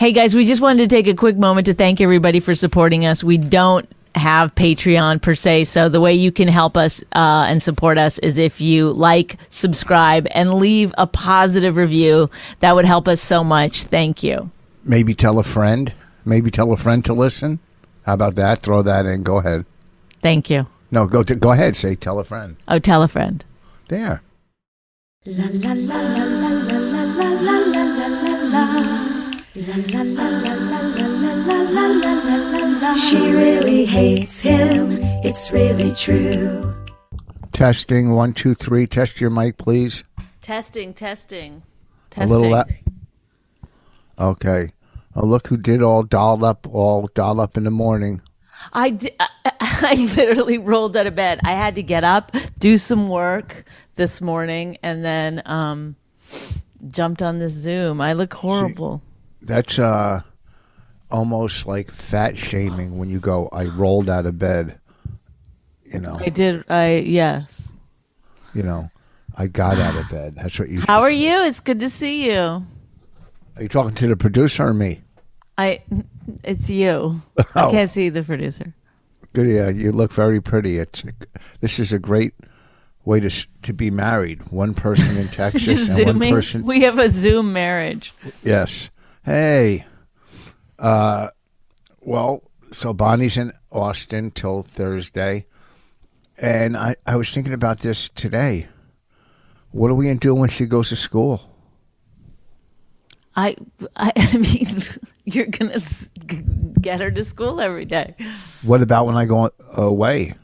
Hey guys, we just wanted to take a quick moment to thank everybody for supporting us. We don't have Patreon per se, so the way you can help us uh, and support us is if you like, subscribe, and leave a positive review. That would help us so much. Thank you. Maybe tell a friend. Maybe tell a friend to listen. How about that? Throw that in. Go ahead. Thank you. No, go to, go ahead. Say tell a friend. Oh, tell a friend. There. She really hates him, it's really true. Testing one two three. Test your mic, please. Testing, testing, A testing. little. La- okay. Oh, look who did all dolled up, all dolled up in the morning. I, di- I, I literally rolled out of bed. I had to get up, do some work this morning, and then um, jumped on this Zoom. I look horrible. That's uh, almost like fat shaming when you go. I rolled out of bed. You know. I did. I yes. You know. I got out of bed. That's what you. How are say. you? It's good to see you. Are you talking to the producer or me? I. It's you. I Oh. can't see the producer. Good. Yeah, you look very pretty. It's this is a great way to to be married. One person in Texas and one person. We have a Zoom marriage. Yes. Hey. Uh, well, so Bonnie's in Austin till Thursday, and I I was thinking about this today. What are we gonna do when she goes to school? I. I, I mean, you're gonna get her to school every day. What about when I go away?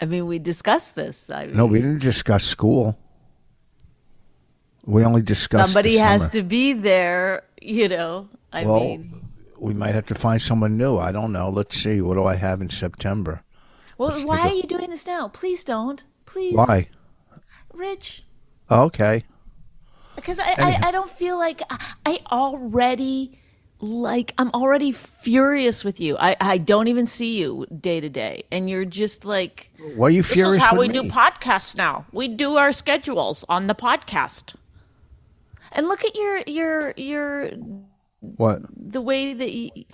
I mean, we discussed this. I No, we didn't discuss school. We only discussed somebody has to be there. You know. I well, mean. we might have to find someone new. I don't know. Let's see. What do I have in September? Well, Let's why are you doing this now? Please don't. Please. Why? Rich. Oh, okay. Because I, I, I don't feel like I, I already like I'm already furious with you. I, I don't even see you day to day, and you're just like Why are you furious? This is how we do podcasts now. We do our schedules on the podcast. And look at your your your what? the way that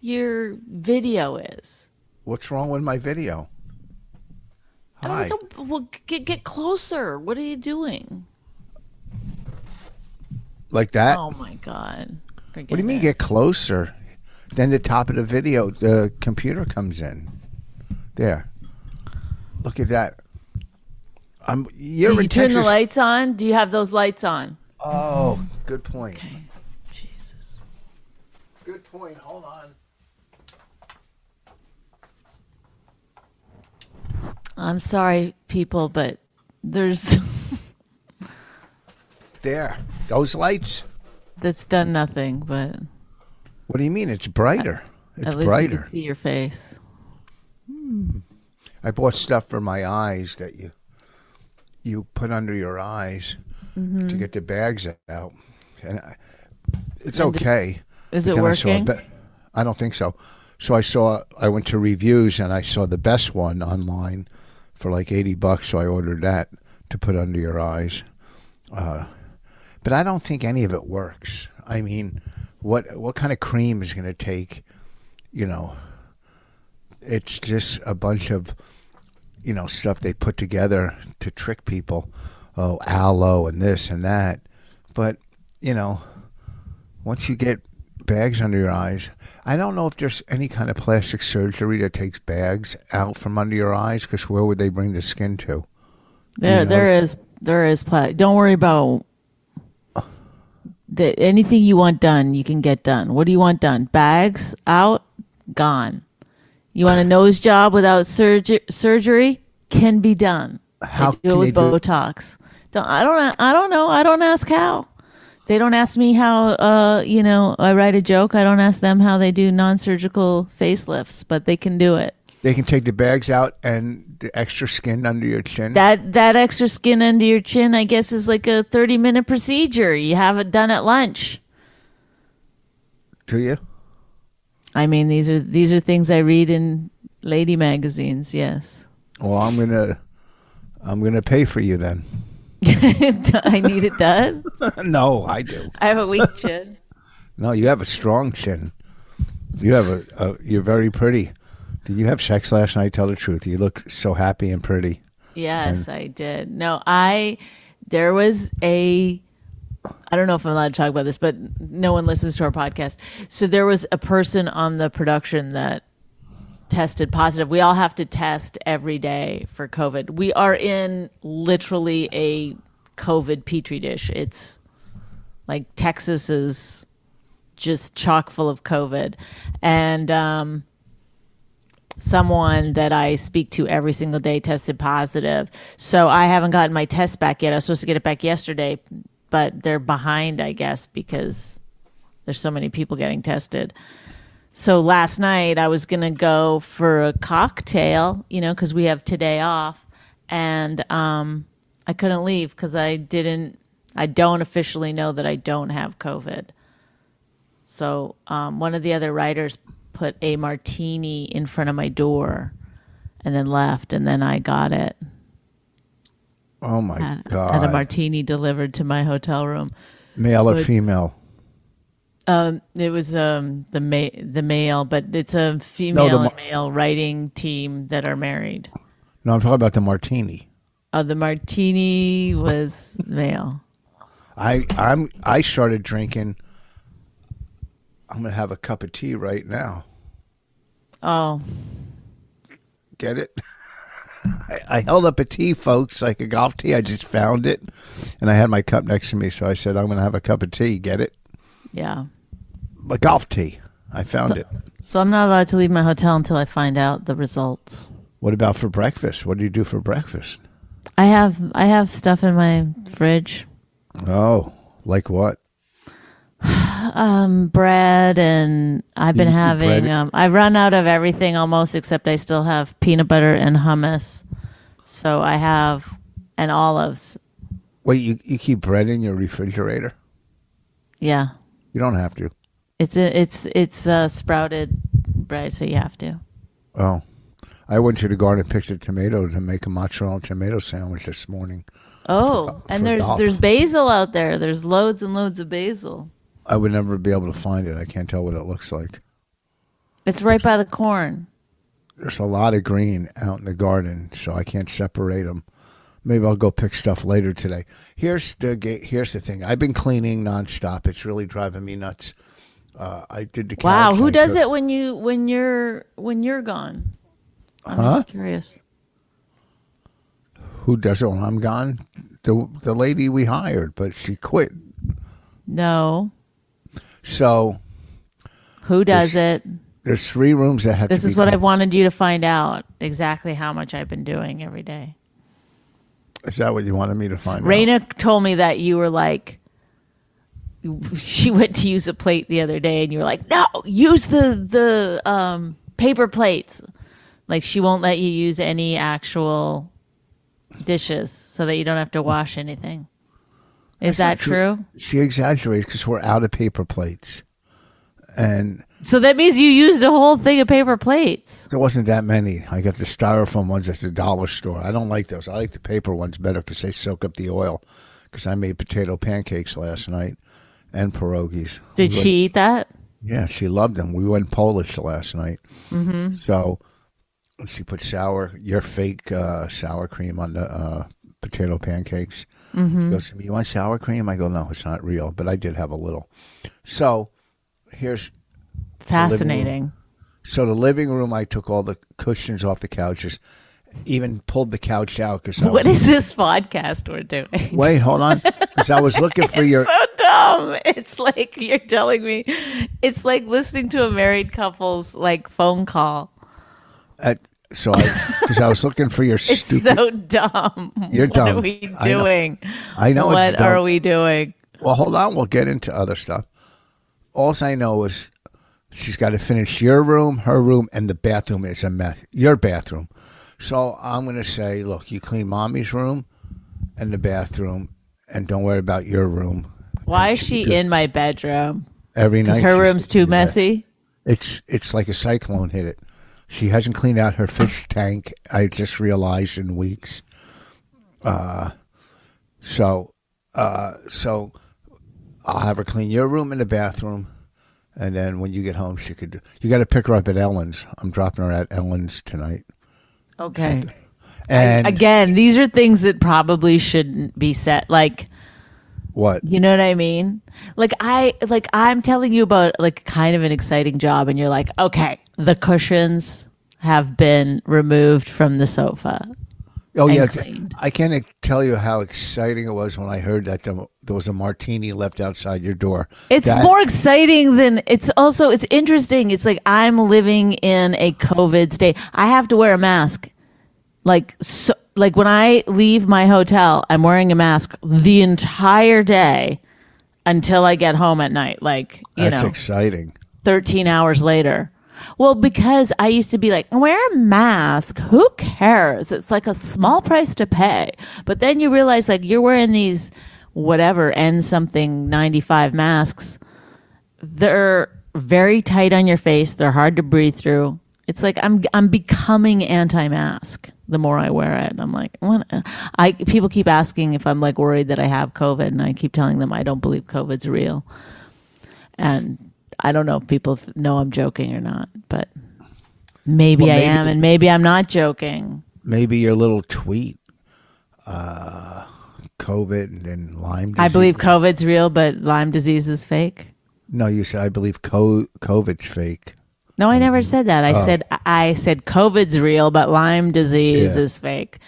your video is. What's wrong with my video? I Hi. don't know, well, get get closer. What are you doing? Like that? Oh my god! what do you mean get closer? Then the top of the video, the computer comes in. There. Look at that. I'm. You're Do you turn the lights on? Do you have those lights on? Oh, mm. good point. Okay. Jesus. Good point. Hold on. I'm sorry, people, but there's There. Those lights. that's done nothing. But What do you mean? It's brighter. It's at least you brighter. can see your face. Hmm. I bought stuff for my eyes that you you put under your eyes Mm-hmm. to get the bags out, and I, it's okay. Is it then I working? be- I don't think so. So I saw. I went to reviews and I saw the best one online for like eighty bucks. So I ordered that to put under your eyes. Uh, but I don't think any of it works. I mean, what what kind of cream is going to take? You know, it's just a bunch of you know stuff they put together to trick people. Oh, aloe and this and that. But you know, once you get bags under your eyes, I don't know if there's any kind of plastic surgery that takes bags out from under your eyes. Because where would they bring the skin to? There, You know- there is, there is. Pla- Don't worry about the, anything you want done. You can get done. What do you want done? Bags out, gone. You want a nose job without surgery? Surgery can be done. How They do it with? Botox. Don't, I don't. I don't know. I don't ask how. They don't ask me how. Uh, you know, I write a joke. I don't ask them how they do non-surgical facelifts, but they can do it. They can take the bags out and the extra skin under your chin. That that extra skin under your chin, I guess, is like a thirty minute procedure. You have it done at lunch. do you? I mean, these are these are things I read in lady magazines. Yes, Well, I'm gonna, I'm gonna pay for you then. I need it done. no, I do. I have a weak chin. No, you have a strong chin. You have a, a. You're very pretty. Did you have sex last night? Tell the truth. You look so happy and pretty. Yes, I did. No, I there was a I don't know if I'm allowed to talk about this, but no one listens to our podcast. So there was a person on the production that tested positive. We all have to test every day for COVID. We are in literally a COVID petri dish. It's like Texas is just chock full of COVID. And um someone that I speak to every single day tested positive. So I haven't gotten my test back yet. I was supposed to get it back yesterday, but they're behind, I guess, because there's so many people getting tested. So last night I was going to go for a cocktail, you know, because we have today off. And um, I couldn't leave because I didn't, I don't officially know that I don't have COVID. So um, one of the other writers put a martini in front of my door and then left and then I got it. Oh my Had, god! had a martini delivered to my hotel room. Male or it- female? Um, it was um the ma- the male, but it's a female mar- and male writing team that are married. No, I'm talking about the martini. Uh, the martini was male. I I'm I started drinking. I'm gonna have a cup of tea right now. Oh, Get it? I, I held up a tea, folks, like a golf tea. I just found it, and I had my cup next to me, so I said, "I'm gonna have a cup of tea." Get it? Yeah. A golf tee. I found it. So I'm not allowed to leave my hotel until I find out the results. What about for breakfast? What do you do for breakfast? I have I have stuff in my fridge. Oh, like what? Um, bread and I've been You having um I've run out of everything almost except I still have peanut butter and hummus. So I have and olives. Wait, you you keep bread in your refrigerator? Yeah. You don't have to. It's a, it's it's uh, sprouted bread, so you have to. Oh, I went to the garden and picked a tomato to make a mozzarella tomato sandwich this morning. Oh, for and there's golf. there's basil out there. There's loads and loads of basil. I would never be able to find it. I can't tell what it looks like. It's right by the corn. There's a lot of green out in the garden, so I can't separate them. Maybe I'll go pick stuff later today. Here's the here's the thing. I've been cleaning nonstop. It's really driving me nuts. Uh, I did the Wow, who I does it when you when you're when you're gone? I'm Huh? just curious. Who does it when I'm gone? The the lady we hired, but she quit. No, So who does it? there's three rooms that have This is what I cleaned. wanted you to find out exactly how much I've been doing every day. Is that what you wanted me to find out? Raina told me that you were like, she went to use a plate the other day, and you were like, "No, use the the um, paper plates." Like she won't let you use any actual dishes, so that you don't have to wash anything. Is that That's true. true? She exaggerates because we're out of paper plates, and So that means you used a whole thing of paper plates. there wasn't that many. I got the styrofoam ones at the dollar store. I don't like those. I like the paper ones better because they soak up the oil. Because I made potato pancakes last night and pierogies. Did We went- she eat that? Yeah, she loved them. We went Polish last night. Mm-hmm. So she put sour, your fake uh, sour cream on the uh, potato pancakes. Mm-hmm. She goes to me, You want sour cream? I go, No, it's not real, but I did have a little. So here's Fascinating. so the living room. I took all the cushions off the couches, even pulled the couch out because What was. is this podcast we're doing? Wait, hold on, because I was looking for your. so dumb. It's like you're telling me. It's like listening to a married couple's like phone call. At, so I, because I was looking for your It's stupid. so dumb. You're dumb. what are we I know. doing? I know What it's dumb. are we doing? Well, hold on. We'll get into other stuff. All I know is she's got to finish your room, her room, and the bathroom is a mess. Your bathroom. So I'm going to say, look, you clean mommy's room and the bathroom, and don't worry about your room. Why is she do- in my bedroom? every night? Her room's too that. messy. It's it's like a cyclone hit it. She hasn't cleaned out her fish tank. I just realized in weeks. Uh, so, uh, so I'll have her clean your room and the bathroom, and then when you get home, she could. You got to pick her up at Ellen's. I'm dropping her at Ellen's tonight. Okay. And Again, these are things that probably shouldn't be said. Like, what? you know what I mean? Like I like I'm telling you about like kind of an exciting job and you're like, "Okay, the cushions have been removed from the sofa." Oh yeah, cleaned. I can't tell you how exciting it was when I heard that there was a martini left outside your door. It's That- more exciting than it's also it's interesting. It's like I'm living in a COVID state. I have to wear a mask. Like so like when I leave my hotel, I'm wearing a mask the entire day until I get home at night. Like, you That's know, exciting. 13 hours later. Well, because I used to be like, wear a mask. Who cares? It's like a small price to pay. But then you realize, like, you're wearing these whatever N something 95 masks. They're very tight on your face. They're hard to breathe through. It's like I'm I'm becoming anti-mask the more I wear it. I'm like, what? I people keep asking if I'm like worried that I have COVID, and I keep telling them I don't believe COVID's real. And I don't know if people know I'm joking or not, but maybe Well, I am, and maybe I'm not joking. Maybe your little tweet, uh, COVID and then Lyme disease. I believe COVID's real, but Lyme disease is fake. No, you said I believe co- COVID's fake. No, I never said that. I said I said COVID's real, but Lyme disease Yeah. is fake.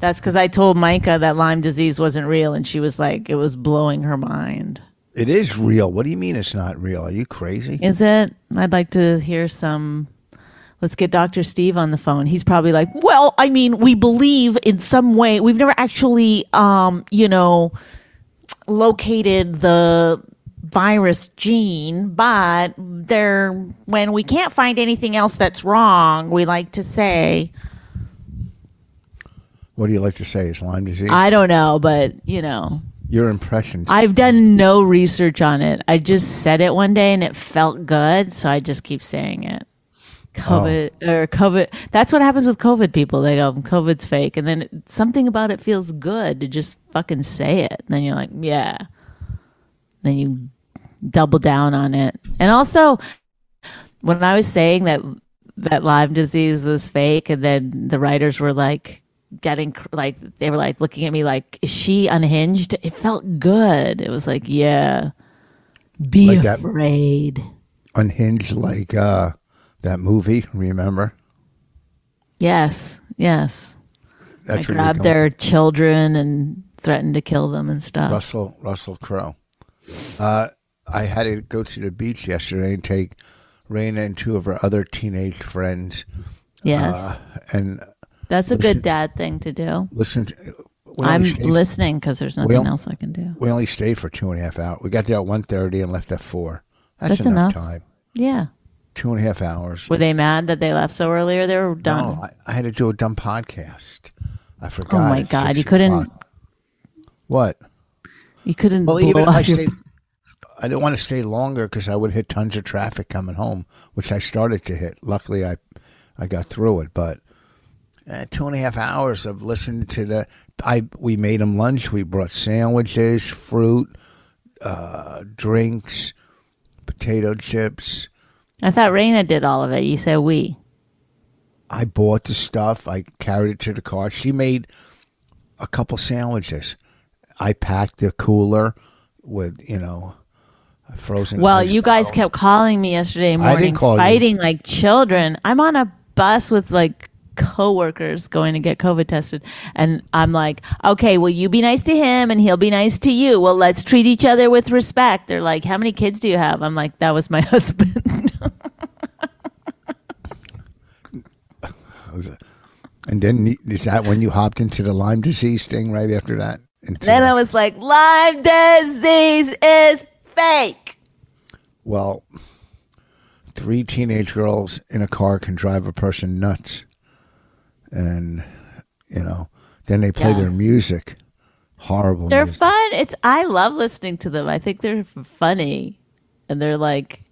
That's because I told Micah that Lyme disease wasn't real, and she was like, it was blowing her mind. It is real. What do you mean it's not real? Are you crazy? Is it? I'd like to hear some. Let's get Dr. Steve on the phone. He's probably like, well, I mean, we believe in some way. We've never actually, um, you know, located the virus gene, but there, when we can't find anything else that's wrong, we like to say, What do you like to say? Is Lyme disease? I don't know, but you know, your impressions. I've done no research on it. I just said it one day and it felt good, so I just keep saying it. COVID oh. or COVID. That's what happens with COVID people. They go, COVID's fake. And then it, something about it feels good to just fucking say it. And then you're like, yeah. Then you double down on it. And also, when I was saying that that Lyme disease was fake, and then the writers were like getting like they were like looking at me like, is she unhinged? It felt good. It was like, yeah, be Like that- afraid. Unhinged like uh, that movie. Remember? Yes, yes. That's I grabbed their children and threatened to kill them and stuff. Russell Russell Crowe. Uh, I had to go to the beach yesterday and take Raina and two of her other teenage friends, yes, uh, and that's a listen- good dad thing to do. listen. To, I'm listening because there's nothing else I can do. We only stayed for two and a half hours. We got there at one thirty and left at four. That's, That's enough, enough. time. Yeah. Two and a half hours. Were they mad that they left so early or they were done? No, I, I had to do a dumb podcast. I forgot. oh my God. You couldn't, o'clock. What? you couldn't Well, even if I your- stayed, I didn't want to stay longer because I would hit tons of traffic coming home, which I started to hit. Luckily, I I got through it, but uh, two and a half hours of listening to the. I we made them lunch. We brought sandwiches, fruit, uh, drinks, potato chips. I thought Raina did all of it. You said we. I bought the stuff. I carried it to the car. She made a couple sandwiches. I packed the cooler with you know frozen. Well, you guys bottle. kept calling me yesterday didn't morning, call you. fighting like children. I'm on a bus with like coworkers going to get COVID tested, and I'm like, okay, well, you be nice to him, and he'll be nice to you. Well, let's treat each other with respect. They're like, how many kids do you have? I'm like, that was my husband. And then is that when you hopped into the Lyme disease thing right after that? Into- then I was like, Lyme disease is fake. well, three teenage girls in a car can drive a person nuts, and you know, then they play Yeah. their music, horrible They're music. fun. It's I love listening to them. I think they're funny, and they're like,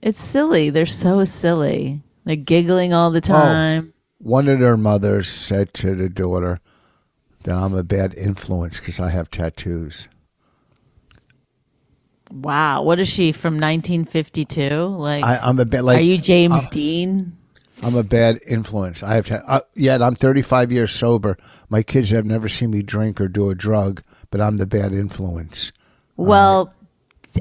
it's silly. They're so silly. They're giggling all the oh, time. One of their mothers said to the daughter that I'm a bad influence because I have tattoos. Wow, what is she from 1952? Like, I, I'm a bit like are you James uh, Dean? I'm a bad influence. I have to, uh, yet I'm 35 years sober. My kids have never seen me drink or do a drug, but I'm the bad influence. Well,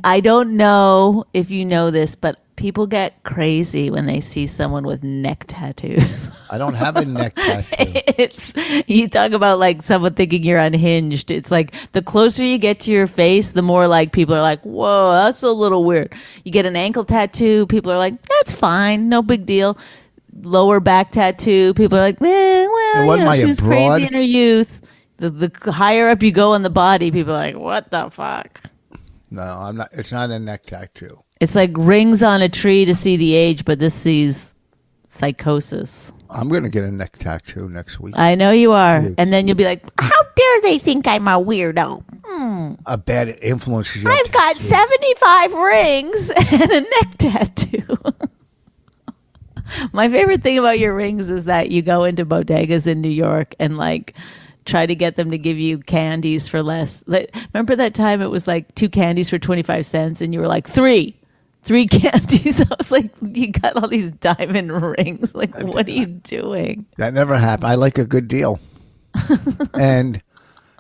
I don't know if you know this, but people get crazy when they see someone with neck tattoos. I don't have a neck tattoo. it's you talk about like someone thinking you're unhinged. It's like the closer you get to your face, the more like people are like, "Whoa, that's a little weird." You get an ankle tattoo, people are like, "That's fine, no big deal." Lower back tattoo, people are like, eh, "Well, you know, she was crazy in her youth." The the higher up you go in the body, people are like, "What the fuck?" No, I'm not. It's not a neck tattoo. It's like rings on a tree to see the age, but this sees psychosis. I'm going to get a neck tattoo next week. I know you are. And then you'll be like, how dare they think I'm a weirdo? a bad influence. I've got tattoos. 75 rings and a neck tattoo. My favorite thing about your rings is that you go into bodegas in New York and like try to get them to give you candies for less. Like, Remember that time it was like two candies for 25 cents and you were like, three. Three candies. I was like, you got all these diamond rings. Like, what are you doing? That never happened. I like a good deal. and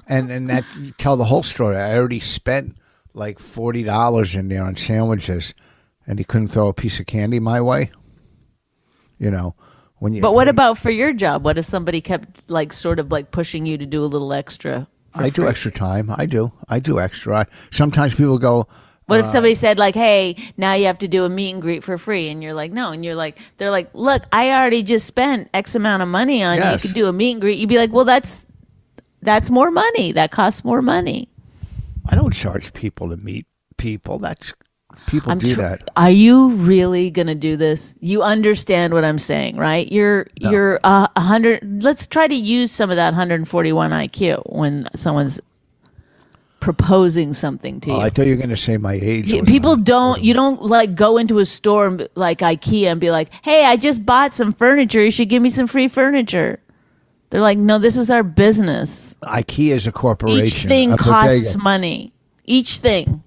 and and that you tell the whole story. I already spent like forty dollars in there on sandwiches, and he couldn't throw a piece of candy my way. You know, when you. But what about for your job? What if somebody kept like sort of like pushing you to do a little extra? I do free? extra time. I do. I do extra. I, sometimes people go. What if uh, somebody said like, "Hey, now you have to do a meet and greet for free," and you're like, "No," and you're like, "They're like, look, I already just spent X amount of money on Yes. you. You could do a meet and greet." You'd be like, "Well, that's that's more money. That costs more money." I don't charge people to meet people. That's people I'm do tr- that. Are you really gonna do this? You understand what I'm saying, right? You're you're uh, a hundred. Let's try to use some of that 141 IQ when someone's proposing something to you. Oh, I thought you were going to say my age. Was people don't you don't like go into a store and like ikea and be like hey i just bought some furniture you should give me some free furniture they're like no this is our business IKEA is a corporation. each thing a costs bodega. money each thing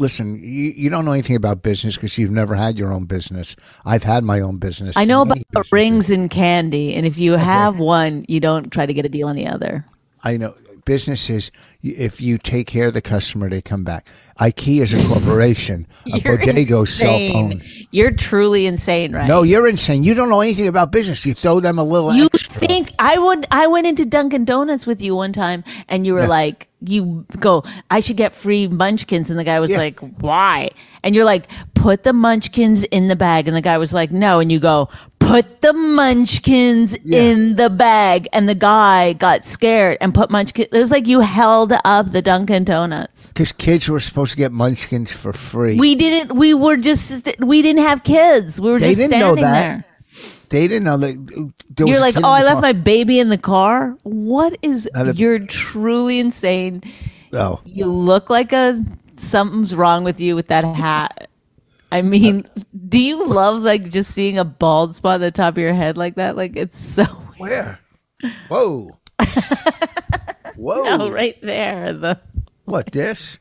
Listen, you, you don't know anything about business because you've never had your own business. I've had my own business. i know about businesses. rings and candy and if you have one you don't try to get a deal on the other I know businesses. If you take care of the customer, they come back. IKEA is a corporation. a bodega insane. self-owned. you're truly insane right No, you're insane. You don't know anything about business. You throw them a little You extra. think I would? I went into Dunkin' Donuts with you one time, and you were like, "You go, I should get free Munchkins," and the guy was Yeah. like, "Why?" And you're like, "Put the Munchkins in the bag," and the guy was like, "No," and you go, "Put the Munchkins Yeah. in the bag," and the guy got scared and put Munchkins. It was like you held up the Dunkin' Donuts. because kids were supposed to get munchkins for free. We didn't. We were just. We didn't have kids. We were They just didn't know that. there. they didn't know that. There You're a like, oh, I left car." my baby in the car. What is? The- You're truly insane. Oh, You look like a something's wrong with you with that hat. I mean, do you love like just seeing a bald spot on the top of your head like that? Like it's so where? Whoa. Whoa. oh, right there. The What this?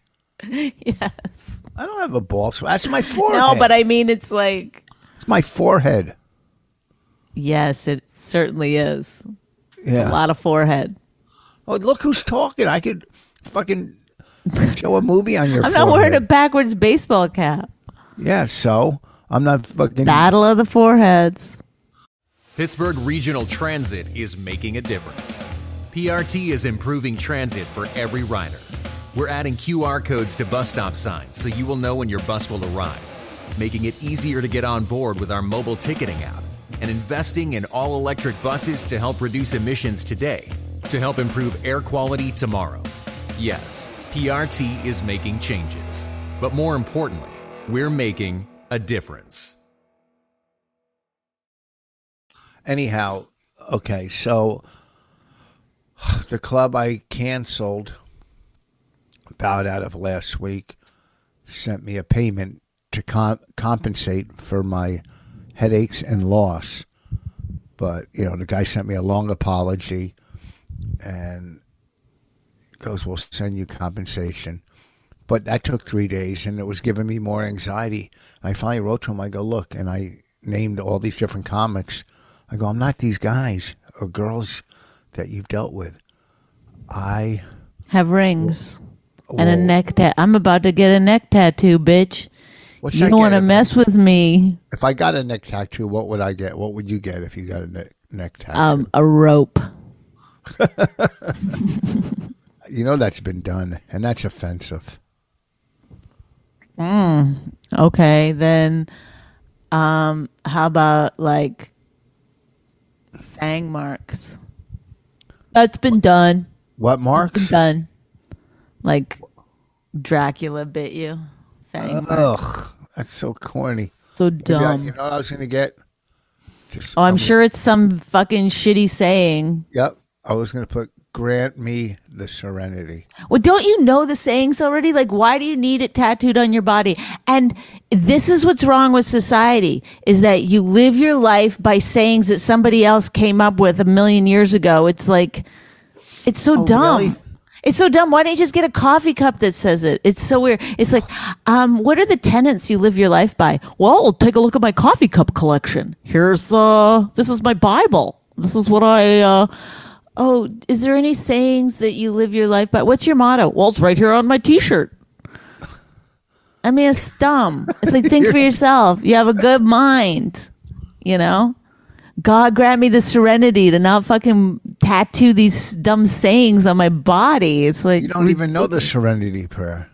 yes. I don't have a bald spot. That's my forehead. No, but I mean, it's like it's my forehead. yes, it certainly is. Yeah. A lot of forehead. Oh, look who's talking. I could fucking show a movie on your I'm not wearing a backwards baseball cap. Yeah, so I'm not fucking. Battle of the foreheads. Pittsburgh Regional Transit is making a difference. PRT is improving transit for every rider. We're adding QR codes to bus stop signs so you will know when your bus will arrive, making it easier to get on board with our mobile ticketing app, and investing in all electric buses to help reduce emissions today to help improve air quality tomorrow. Yes, PRT is making changes, but more importantly, we're making a difference. Anyhow, okay, so the club I canceled, bowed out of last week, sent me a payment to com- compensate for my headaches and loss. But, you know, the guy sent me a long apology and goes, We'll send you compensation. But that took three days, and it was giving me more anxiety. I finally wrote to him. I go, look, and I named all these different comics. I go, I'm not these guys or girls that you've dealt with. I Have rings and a neck tat. I'm about to get a neck tattoo, bitch. You don't want to if I- mess with me. If I got a neck tattoo, what would I get? What would you get if you got a neck, neck tattoo? Um, a rope. you know that's been done, and that's offensive. Okay, then um how about like fang marks? That's been done. What It's been marks? done. Like Dracula bit you. Fang marks. Ugh, that's so corny. So Maybe I- dumb. you know what I was going to get? Just, oh, I'm um, sure it's some fucking shitty saying. Yep, I was going to put "Grant me the serenity." Well, don't you know the sayings already? Like, why do you need it tattooed on your body? And this is what's wrong with society is that you live your life by sayings that somebody else came up with a million years ago. It's like, it's so dumb. Oh, really? It's so dumb. Why don't you just get a coffee cup that says it? It's so weird. It's like, um, what are the tenets you live your life by? Well, take a look at my coffee cup collection. Here's, uh, this is my Bible. This is what I, uh, Oh, is there any sayings that you live your life by? What's your motto? Well, it's right here on my T-shirt. I mean, it's dumb. It's like think for yourself. You have a good mind, you know. God grant me the serenity to not fucking tattoo these dumb sayings on my body. It's like You don't even know the Serenity Prayer.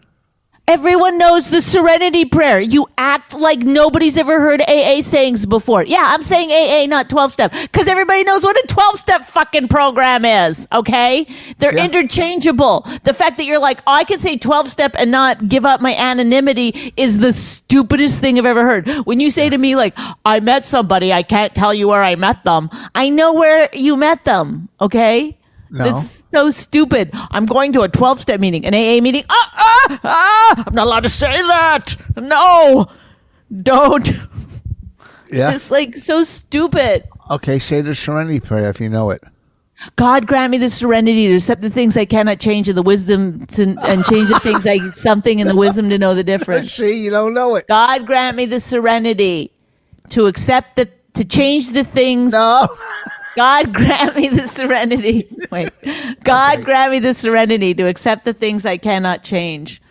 Everyone knows the serenity prayer. You act like nobody's ever heard AA sayings before. Yeah, I'm saying AA, not 12 step, because everybody knows what a 12 step fucking program is, okay? They're Yeah. interchangeable. The fact that you're like, oh, I can say 12 step and not give up my anonymity is the stupidest thing I've ever heard. When you say to me, like, I met somebody, I can't tell you where I met them, I know where you met them, okay? No. That's so stupid. I'm going to a 12 step meeting, an AA meeting. Ah, ah, ah, I'm not allowed to say that. No, don't. Yeah. It's like so stupid. Okay, say the Serenity Prayer if you know it. God grant me the serenity to accept the things I cannot change and the wisdom to, and change the things I something and the wisdom to know the difference. See, you don't know it. God grant me the serenity to accept the to change the things. No. God grant me the serenity. Wait. God grant me the serenity to accept the things I cannot change.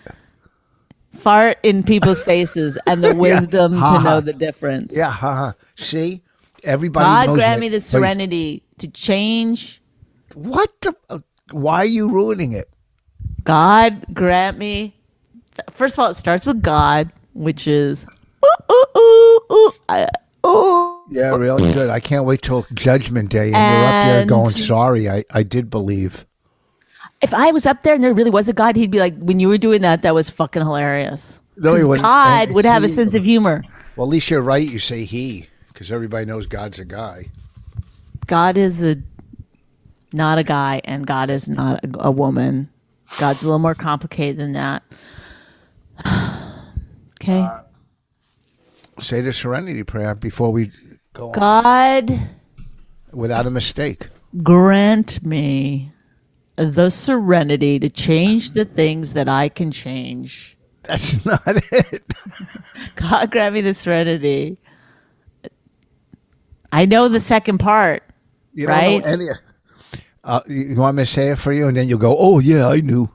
Fart in people's faces and the wisdom Ha, to ha. know the difference. Yeah, haha. See, everybody God grant me the serenity to change. What the? Uh, why are you ruining it? God grant me. First of all, it starts with God, which is ooh ooh ooh ooh. Ooh. Yeah, really good. I can't wait till Judgment Day and, you're up there going, "Sorry, I, I did believe." If I was up there and there really was a God, he'd be like, "When you were doing that, that was fucking hilarious." No, he wouldn't. God Uh, would have a sense of humor. Well, at least you're right. You say he, because everybody knows God's a guy. God is a not a guy, and God is not a, a woman. God's a little more complicated than that. okay, Say the Serenity Prayer before we go on, God without a mistake. grant me the serenity to change the things that I can change. That's not it. God grant me the serenity. I know the second part. You don't Right? know any. Uh, you you want me to say it for you, and then you'll go, "Oh yeah, I knew."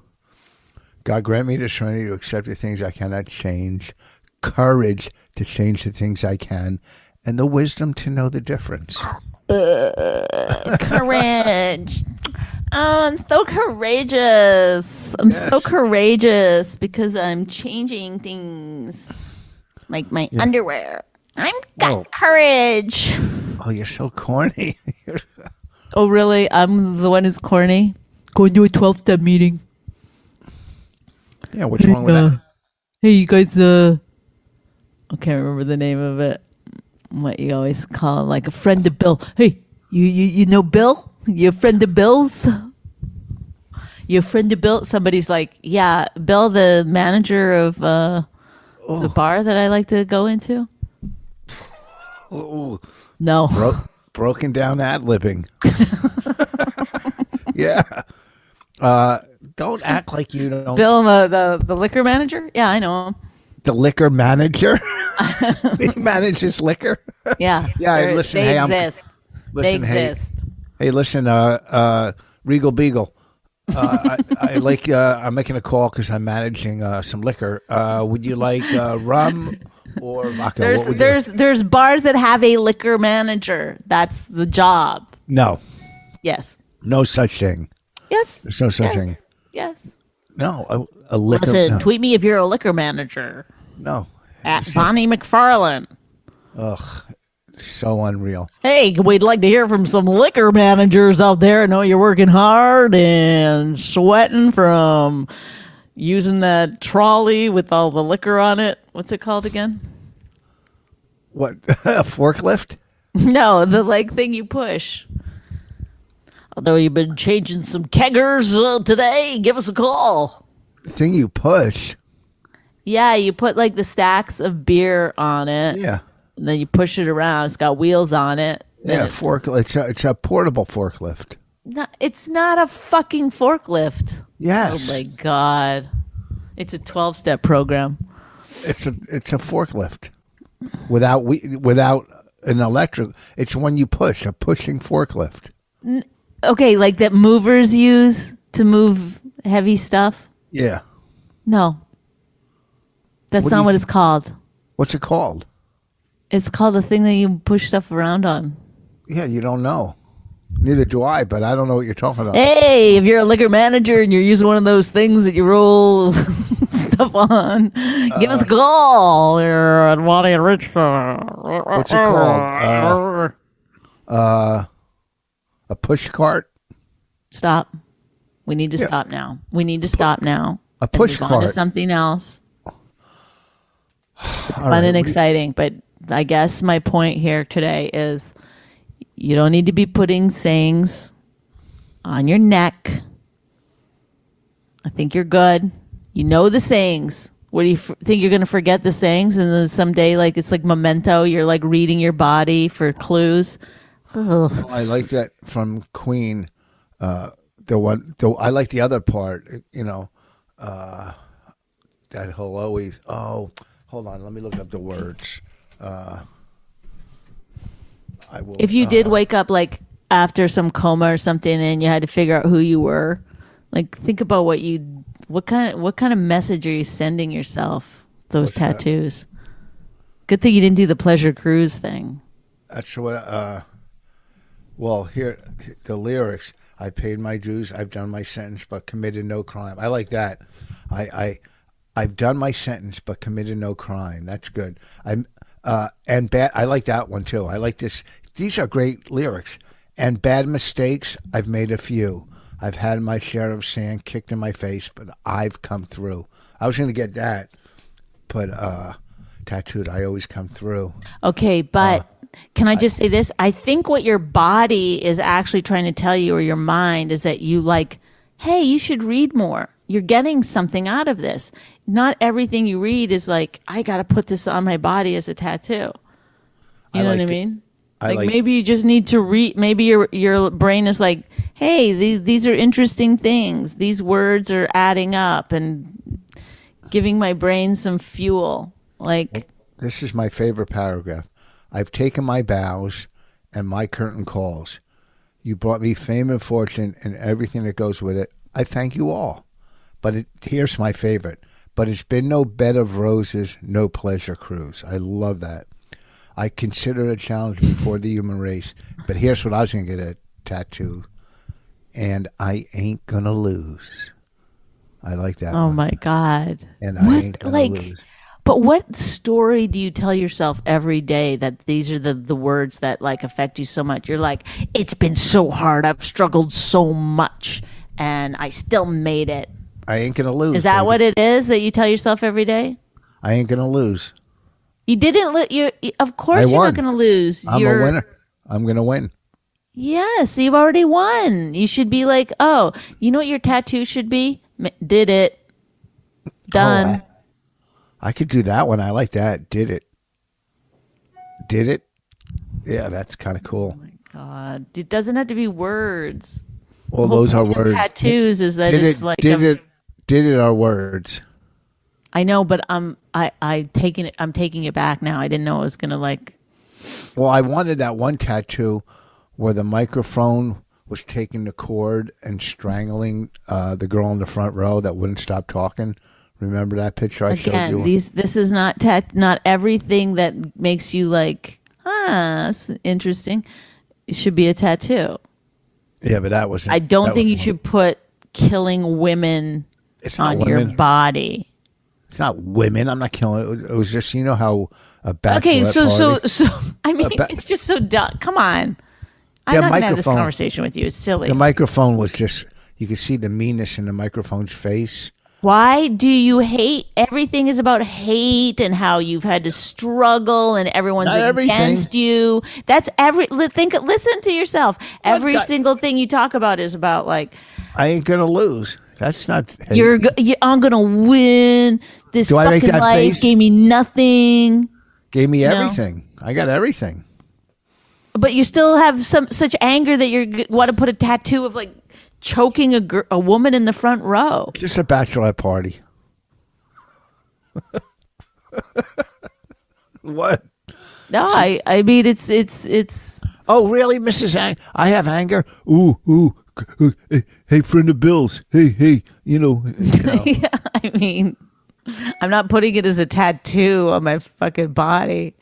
God grant me the serenity to accept the things I cannot change, courage to change the things I can, and the wisdom to know the difference. courage. Oh, I'm so courageous. I'm so courageous because I'm changing things like my underwear. I'm got Oh. courage. Oh, you're so corny. Oh, really? I'm the one who's corny. Going to a 12 step meeting. yeah, what's wrong with Uh, that? hey, you guys, uh, I can't remember the name of it. What you always call like a friend of Bill. Hey, you, you, you know Bill? You a friend of Bill's? You a friend of Bill? Somebody's like, yeah, Bill, the manager of uh, the bar that I like to go into. Ooh, No, bro- broken down ad libbing. yeah. Uh, don't act like you don't. Bill, the, the the liquor manager. Yeah, I know him. The liquor manager. he manages liquor. Yeah, Yeah, listen, They hey, I'm- exist. Listen, they hey, exist. Hey, listen, uh, uh, Regal Beagle. Uh, I, I like. Uh, I'm making a call because I'm managing uh, some liquor. Uh, would you like uh, rum or vodka? There's What would you- there's there's bars that have a liquor manager. That's the job. no, Yes. no such thing. Yes. There's no such yes. thing. Yes. No, a, a liquor. Listen, no, tweet me if you're a liquor manager no. at is Bonnie McFarlane. Ugh, so unreal. Hey, we'd like to hear from some liquor managers out there. I know you're working hard and sweating from using that trolley with all the liquor on it. What's it called again? What a forklift? No, the like thing you push. I know you've been changing some keggers uh, today. Give us a call. The thing you push. Yeah, you put like the stacks of beer on it. Yeah, And then you push it around. It's got wheels on it. Yeah. it- Fork. It's a it's a portable forklift. No, it's not a fucking forklift. Yes, Oh my god. It's a 12-step program. it's a it's a forklift without we without an electric. It's one you push a pushing forklift. Okay, like that movers use to move heavy stuff? Yeah. No. That's What do not you what th- it's called. What's it called? It's called the thing that you push stuff around on. Yeah, you don't know. Neither do I, but I don't know what you're talking about. Hey, if you're a liquor manager and you're using one of those things that you roll stuff on, give us a call. You're at Waddy and Rich. What's it called? Uh, a push cart. Stop. We need to stop now. We need to stop now. A push on to cart. something else. It's fun right, and do you- exciting, but I guess my point here today is you don't need to be putting sayings on your neck. I think you're good. You know the sayings. What do you f- think you're going to forget the sayings and then someday like it's like memento, you're like reading your body for clues. I like that from Queen. Uh, the one, the, I like the other part. You know, uh, that he'll always. Oh, hold on. Let me look up the words. Uh, I will. If you uh, did wake up like after some coma or something and you had to figure out who you were, like think about what you what kind of what kind of message are you sending yourself those What's that? tattoos? Good thing you didn't do the pleasure cruise thing. That's what. Uh, well, here the lyrics. I paid my dues. I've done my sentence, but committed no crime. I like that. I, I, I've done my sentence, but committed no crime. That's good. I'm, uh, and bad. I like that one too. I like this. These are great lyrics. And bad mistakes. I've made a few. I've had my share of sand kicked in my face, but I've come through. I was going to get that, but uh, tattooed. I always come through. Okay, but can I just say this? I think what your body is actually trying to tell you or your mind is that you like, hey, you should read more. You're getting something out of this. Not everything you read is like, I got to put this on my body as a tattoo. You I know what I mean? I like, like- maybe you just need to read. Maybe your your brain is like, hey, these these are interesting things. These words are adding up and giving my brain some fuel. Like, This is my favorite paragraph. I've taken my bows and my curtain calls. You brought me fame and fortune and everything that goes with it. I thank you all. But it, here's my favorite. But it's been no bed of roses, no pleasure cruise. I love that. I consider it a challenge before the human race. But here's what I was going to get a tattoo. And I ain't going to lose. I like that oh one. my god. And I What, ain't going like, to lose. But what story do you tell yourself every day that these are the, the words that like affect you so much? You're like, it's been so hard. I've struggled so much and I still made it. I ain't going to lose. Is that baby. what it is that you tell yourself every day? I ain't going to lose. You didn't lo- you you- of course you're not going to lose. I'm you're a winner. I'm going to win. Yes, you've already won. You should be like, "Oh, you know what your tattoo should be? M- Did it. Done." Oh, I, could do that one. I like that. Did it? Did it? Yeah, that's kind of cool. God, it doesn't have to be words. Well, those are words. Tattoos is that Did it's it? like did a- it? Did it? Are words? I know, but I'm I I taking it. I'm taking it back now. I didn't know it was gonna like. Well, I wanted that one tattoo where the microphone was taking the cord and strangling uh, the girl in the front row that wouldn't stop talking. Remember that picture I showed Again, you? these this is not tat. Not everything that makes you like ah that's interesting. It should be a tattoo. yeah, but that was. I don't think you should put killing women It's on your body. It's not women. I'm not killing. It was just you know how a bachelorette Okay, so so party- so I mean, ba- it's just so dumb. Come on, I'm not gonna have this conversation with you. It's silly. the microphone was just you could see the meanness in the microphone's face. Why do you hate? Everything is about hate and how you've had to struggle and everyone's Not everything. against you. That's every think. Listen to yourself. Every single thing you talk about is about like I ain't gonna lose. That's not. you're. go- you, I'm gonna win. This Do I make fucking that life face? gave me nothing. gave me everything. I got everything. But you still have some such anger that you want to put a tattoo of like choking a gir- a woman in the front row. Just a bachelorette party. what? No, I I mean it's it's it's Oh, really, Mrs. Ang? I have anger. Ooh, ooh. uh, Hey, hey, friend of Bill's. Hey, hey. You know. you know. I mean, I'm not putting it as a tattoo on my fucking body.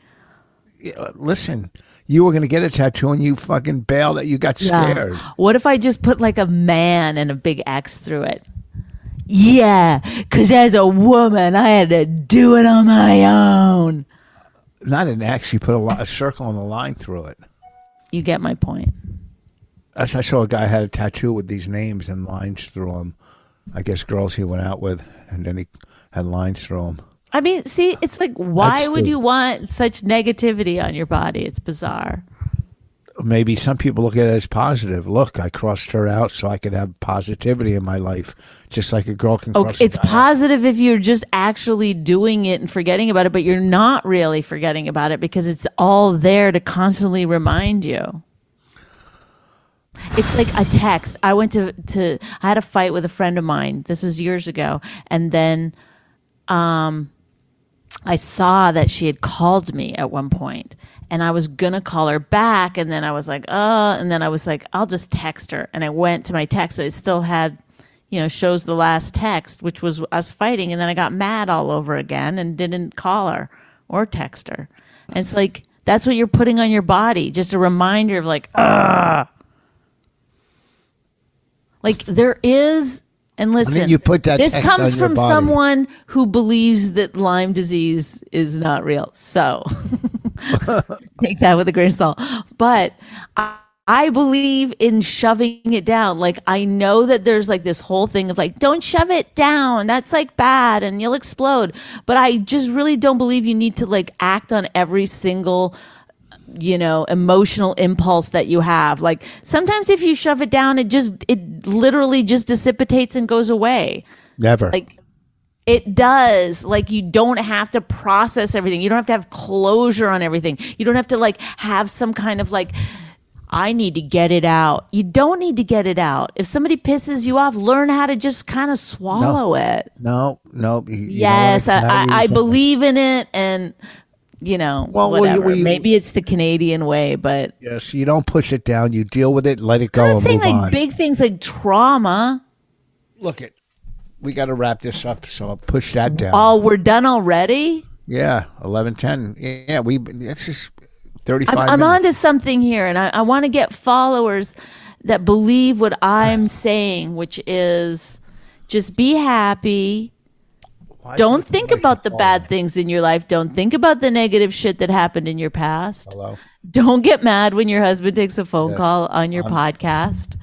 Yeah, Listen, you were gonna get a tattoo and you fucking bailed. You got scared. What if I just put like a man and a big X through it? Yeah, because as a woman, I had to do it on my own. Not an X. You put a, li- a circle and a line through it. You get my point. That's, I saw a guy had a tattoo with these names and lines through them. I guess girls he went out with, and then he had lines through them. I mean, see, it's like, why That's would the- you want such negativity on your body? It's bizarre. Maybe some people look at it as positive. Look, I crossed her out so I could have positivity in my life, just like a girl can. cross Okay, it's guy out. positive if you're just actually doing it and forgetting about it, but you're not really forgetting about it because it's all there to constantly remind you. It's like a text. I went to to I had a fight with a friend of mine. This was years ago, and then um I saw that she had called me at one point and I was gonna call her back and then I was like, uh and then I was like, I'll just text her. And I went to my text. It still had, you know, shows the last text, which was us fighting, and then I got mad all over again and didn't call her or text her. And it's like that's what you're putting on your body, just a reminder of like, ah. Like there is and listen, you put that this comes from body. someone who believes that Lyme disease is not real. So take that with a grain of salt. But I, I believe in shoving it down. Like I know that there's like this whole thing of like, don't shove it down. That's like bad and you'll explode. But I just really don't believe you need to like act on every single you know emotional impulse that you have. Like sometimes if you shove it down it just it literally just dissipates and goes away. Never. like it does. Like you don't have to process everything. You don't have to have closure on everything. You don't have to like have some kind of like i need to get it out. You don't need to get it out. If somebody pisses you off learn how to just kind of swallow it. No, no. you- you know yes? I, I, I believe in it and you know Well, well, whatever well, you- maybe it's the canadian way but Yes, you don't push it down. You deal with it, let it go, I'm not and saying move like on. big things like trauma. Look it. We got to wrap this up, so I'll push that down. Oh, we're done already. yeah, eleven ten. Yeah, we. That's just thirty I'm, five. I'm minutes. onto something here, and I, I want to get followers that believe what I'm saying, which is just be happy. Why Don't think about the bad things in your life. Don't think about the negative shit that happened in your past. Hello. Don't get mad when your husband takes a phone Yes. call on your podcast.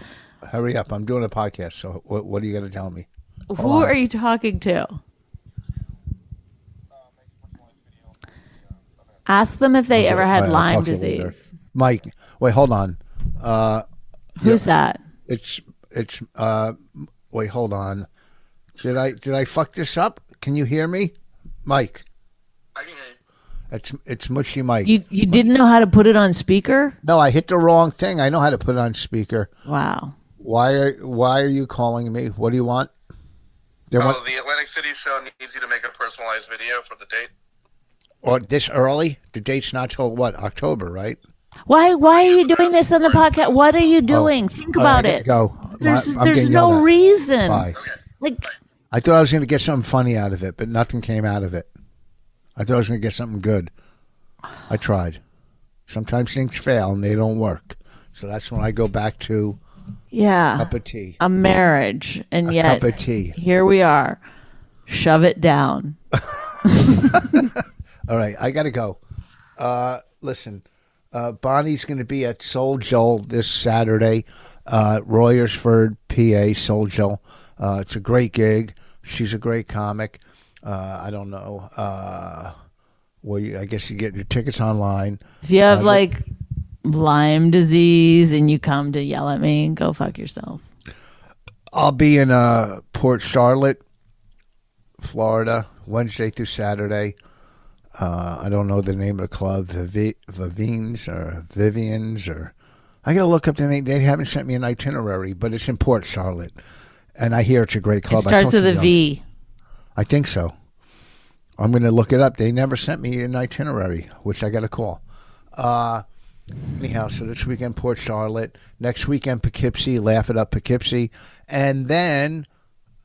Hurry up! I'm doing a podcast. So what? What are you going to tell me? Who are you talking to? Ask them if they ever had right, Lyme talk to you later. disease. Mike, wait, hold on. Uh, Who's that? it's it's. Uh, wait, hold on. Did I did I fuck this up? Can you hear me, Mike? I can hear you. It's it's mushy Mike. You you didn't know how to put it on speaker? no, I hit the wrong thing. I know how to put it on speaker. Wow. Why are Why are you calling me? What do you want? They oh, want Oh, the Atlantic City show needs you to make a personalized video for the date. or this early? The date's not till what October, right? Why why are you doing this on the podcast? What are you oh. doing? Think Oh, All right, about I gotta it. Go. There's I'm there's no reason. Bye. Like I thought I was going to get something funny out of it, but nothing came out of it. I thought I was going to get something good. I tried. Sometimes things fail and they don't work. So that's when I go back to yeah, cup of tea. a marriage, and A yet cup of tea. here we are. Shove it down. All right, I got to go. Uh, listen, uh, Bonnie's going to be at Soul Joel this Saturday, uh, Royersford, PA, Soul Joel. Uh, it's a great gig. She's a great comic. Uh, I don't know. Uh, well, you, I guess you get your tickets online. If you have Uh, like Lyme disease and you come to yell at me, go fuck yourself. I'll be in uh, Port Charlotte, Florida, Wednesday through Saturday. Uh, I don't know the name of the club, Vivi- Vivines or Vivians or. I gotta look up the name. They haven't sent me an itinerary, but it's in Port Charlotte, and I hear it's a great club. I starts with a. V. I think so. I'm going to look it up. They never sent me an itinerary, which I got to call. Uh, anyhow, so this weekend, Port Charlotte. Next weekend, Poughkeepsie. Laugh it up, Poughkeepsie. And then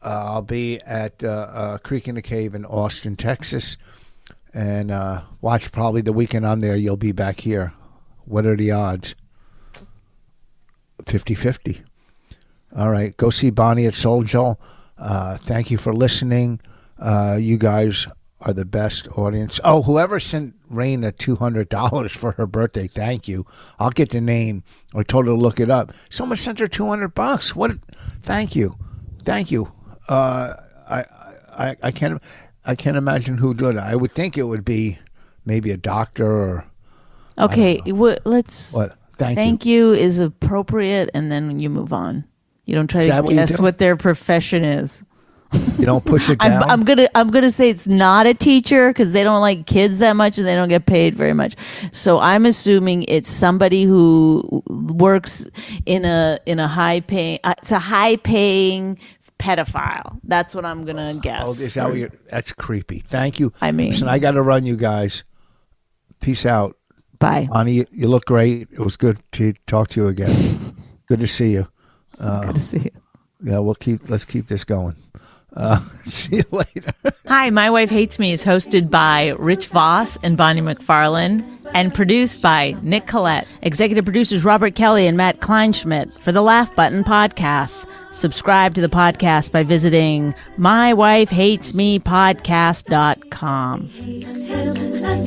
uh, I'll be at uh, uh, Creek and the Cave in Austin, Texas. And uh, watch probably the weekend I'm there. You'll be back here. What are the odds? 50 50. All right. Go see Bonnie at Soul Joel. Uh, thank you for listening. Uh, you guys are the best audience. Oh, whoever sent Rayna $200 for her birthday, thank you. I'll get the name. I told her to look it up. Someone sent her 200 bucks. What? Thank you. Thank you. Uh, I, I, I can't, I can't imagine who did it. I would think it would be maybe a doctor or Okay, let's. what. Thank, Thank you. is appropriate, and then you move on. You don't try to what guess what their profession is. you. Don't push it I'm. I'm gonna I'm gonna say it's not a teacher because they don't like kids that much and they don't get paid very much. So I'm assuming it's somebody who works in a in a high paying uh, it's a high paying pedophile. That's what I'm gonna guess. Oh, is that what you're, that's creepy. Thank you. I mean- listen, I got to run, you guys. Peace out, Bye. Bonnie. You look great. It was good to talk to you again. good to see you. Good to see you. Yeah, we'll keep. Let's keep this going. Uh, see you later. Hi, My Wife Hates Me is hosted by Rich Vos and Bonnie McFarlane and produced by Nick Collette. Executive producers Robert Kelly and Matt Kleinschmidt for the Laugh Button podcast. Subscribe to the podcast by visiting mywifehatesmepodcast.com.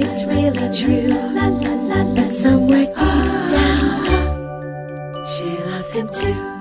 It's really true. But somewhere deep down, she loves him too.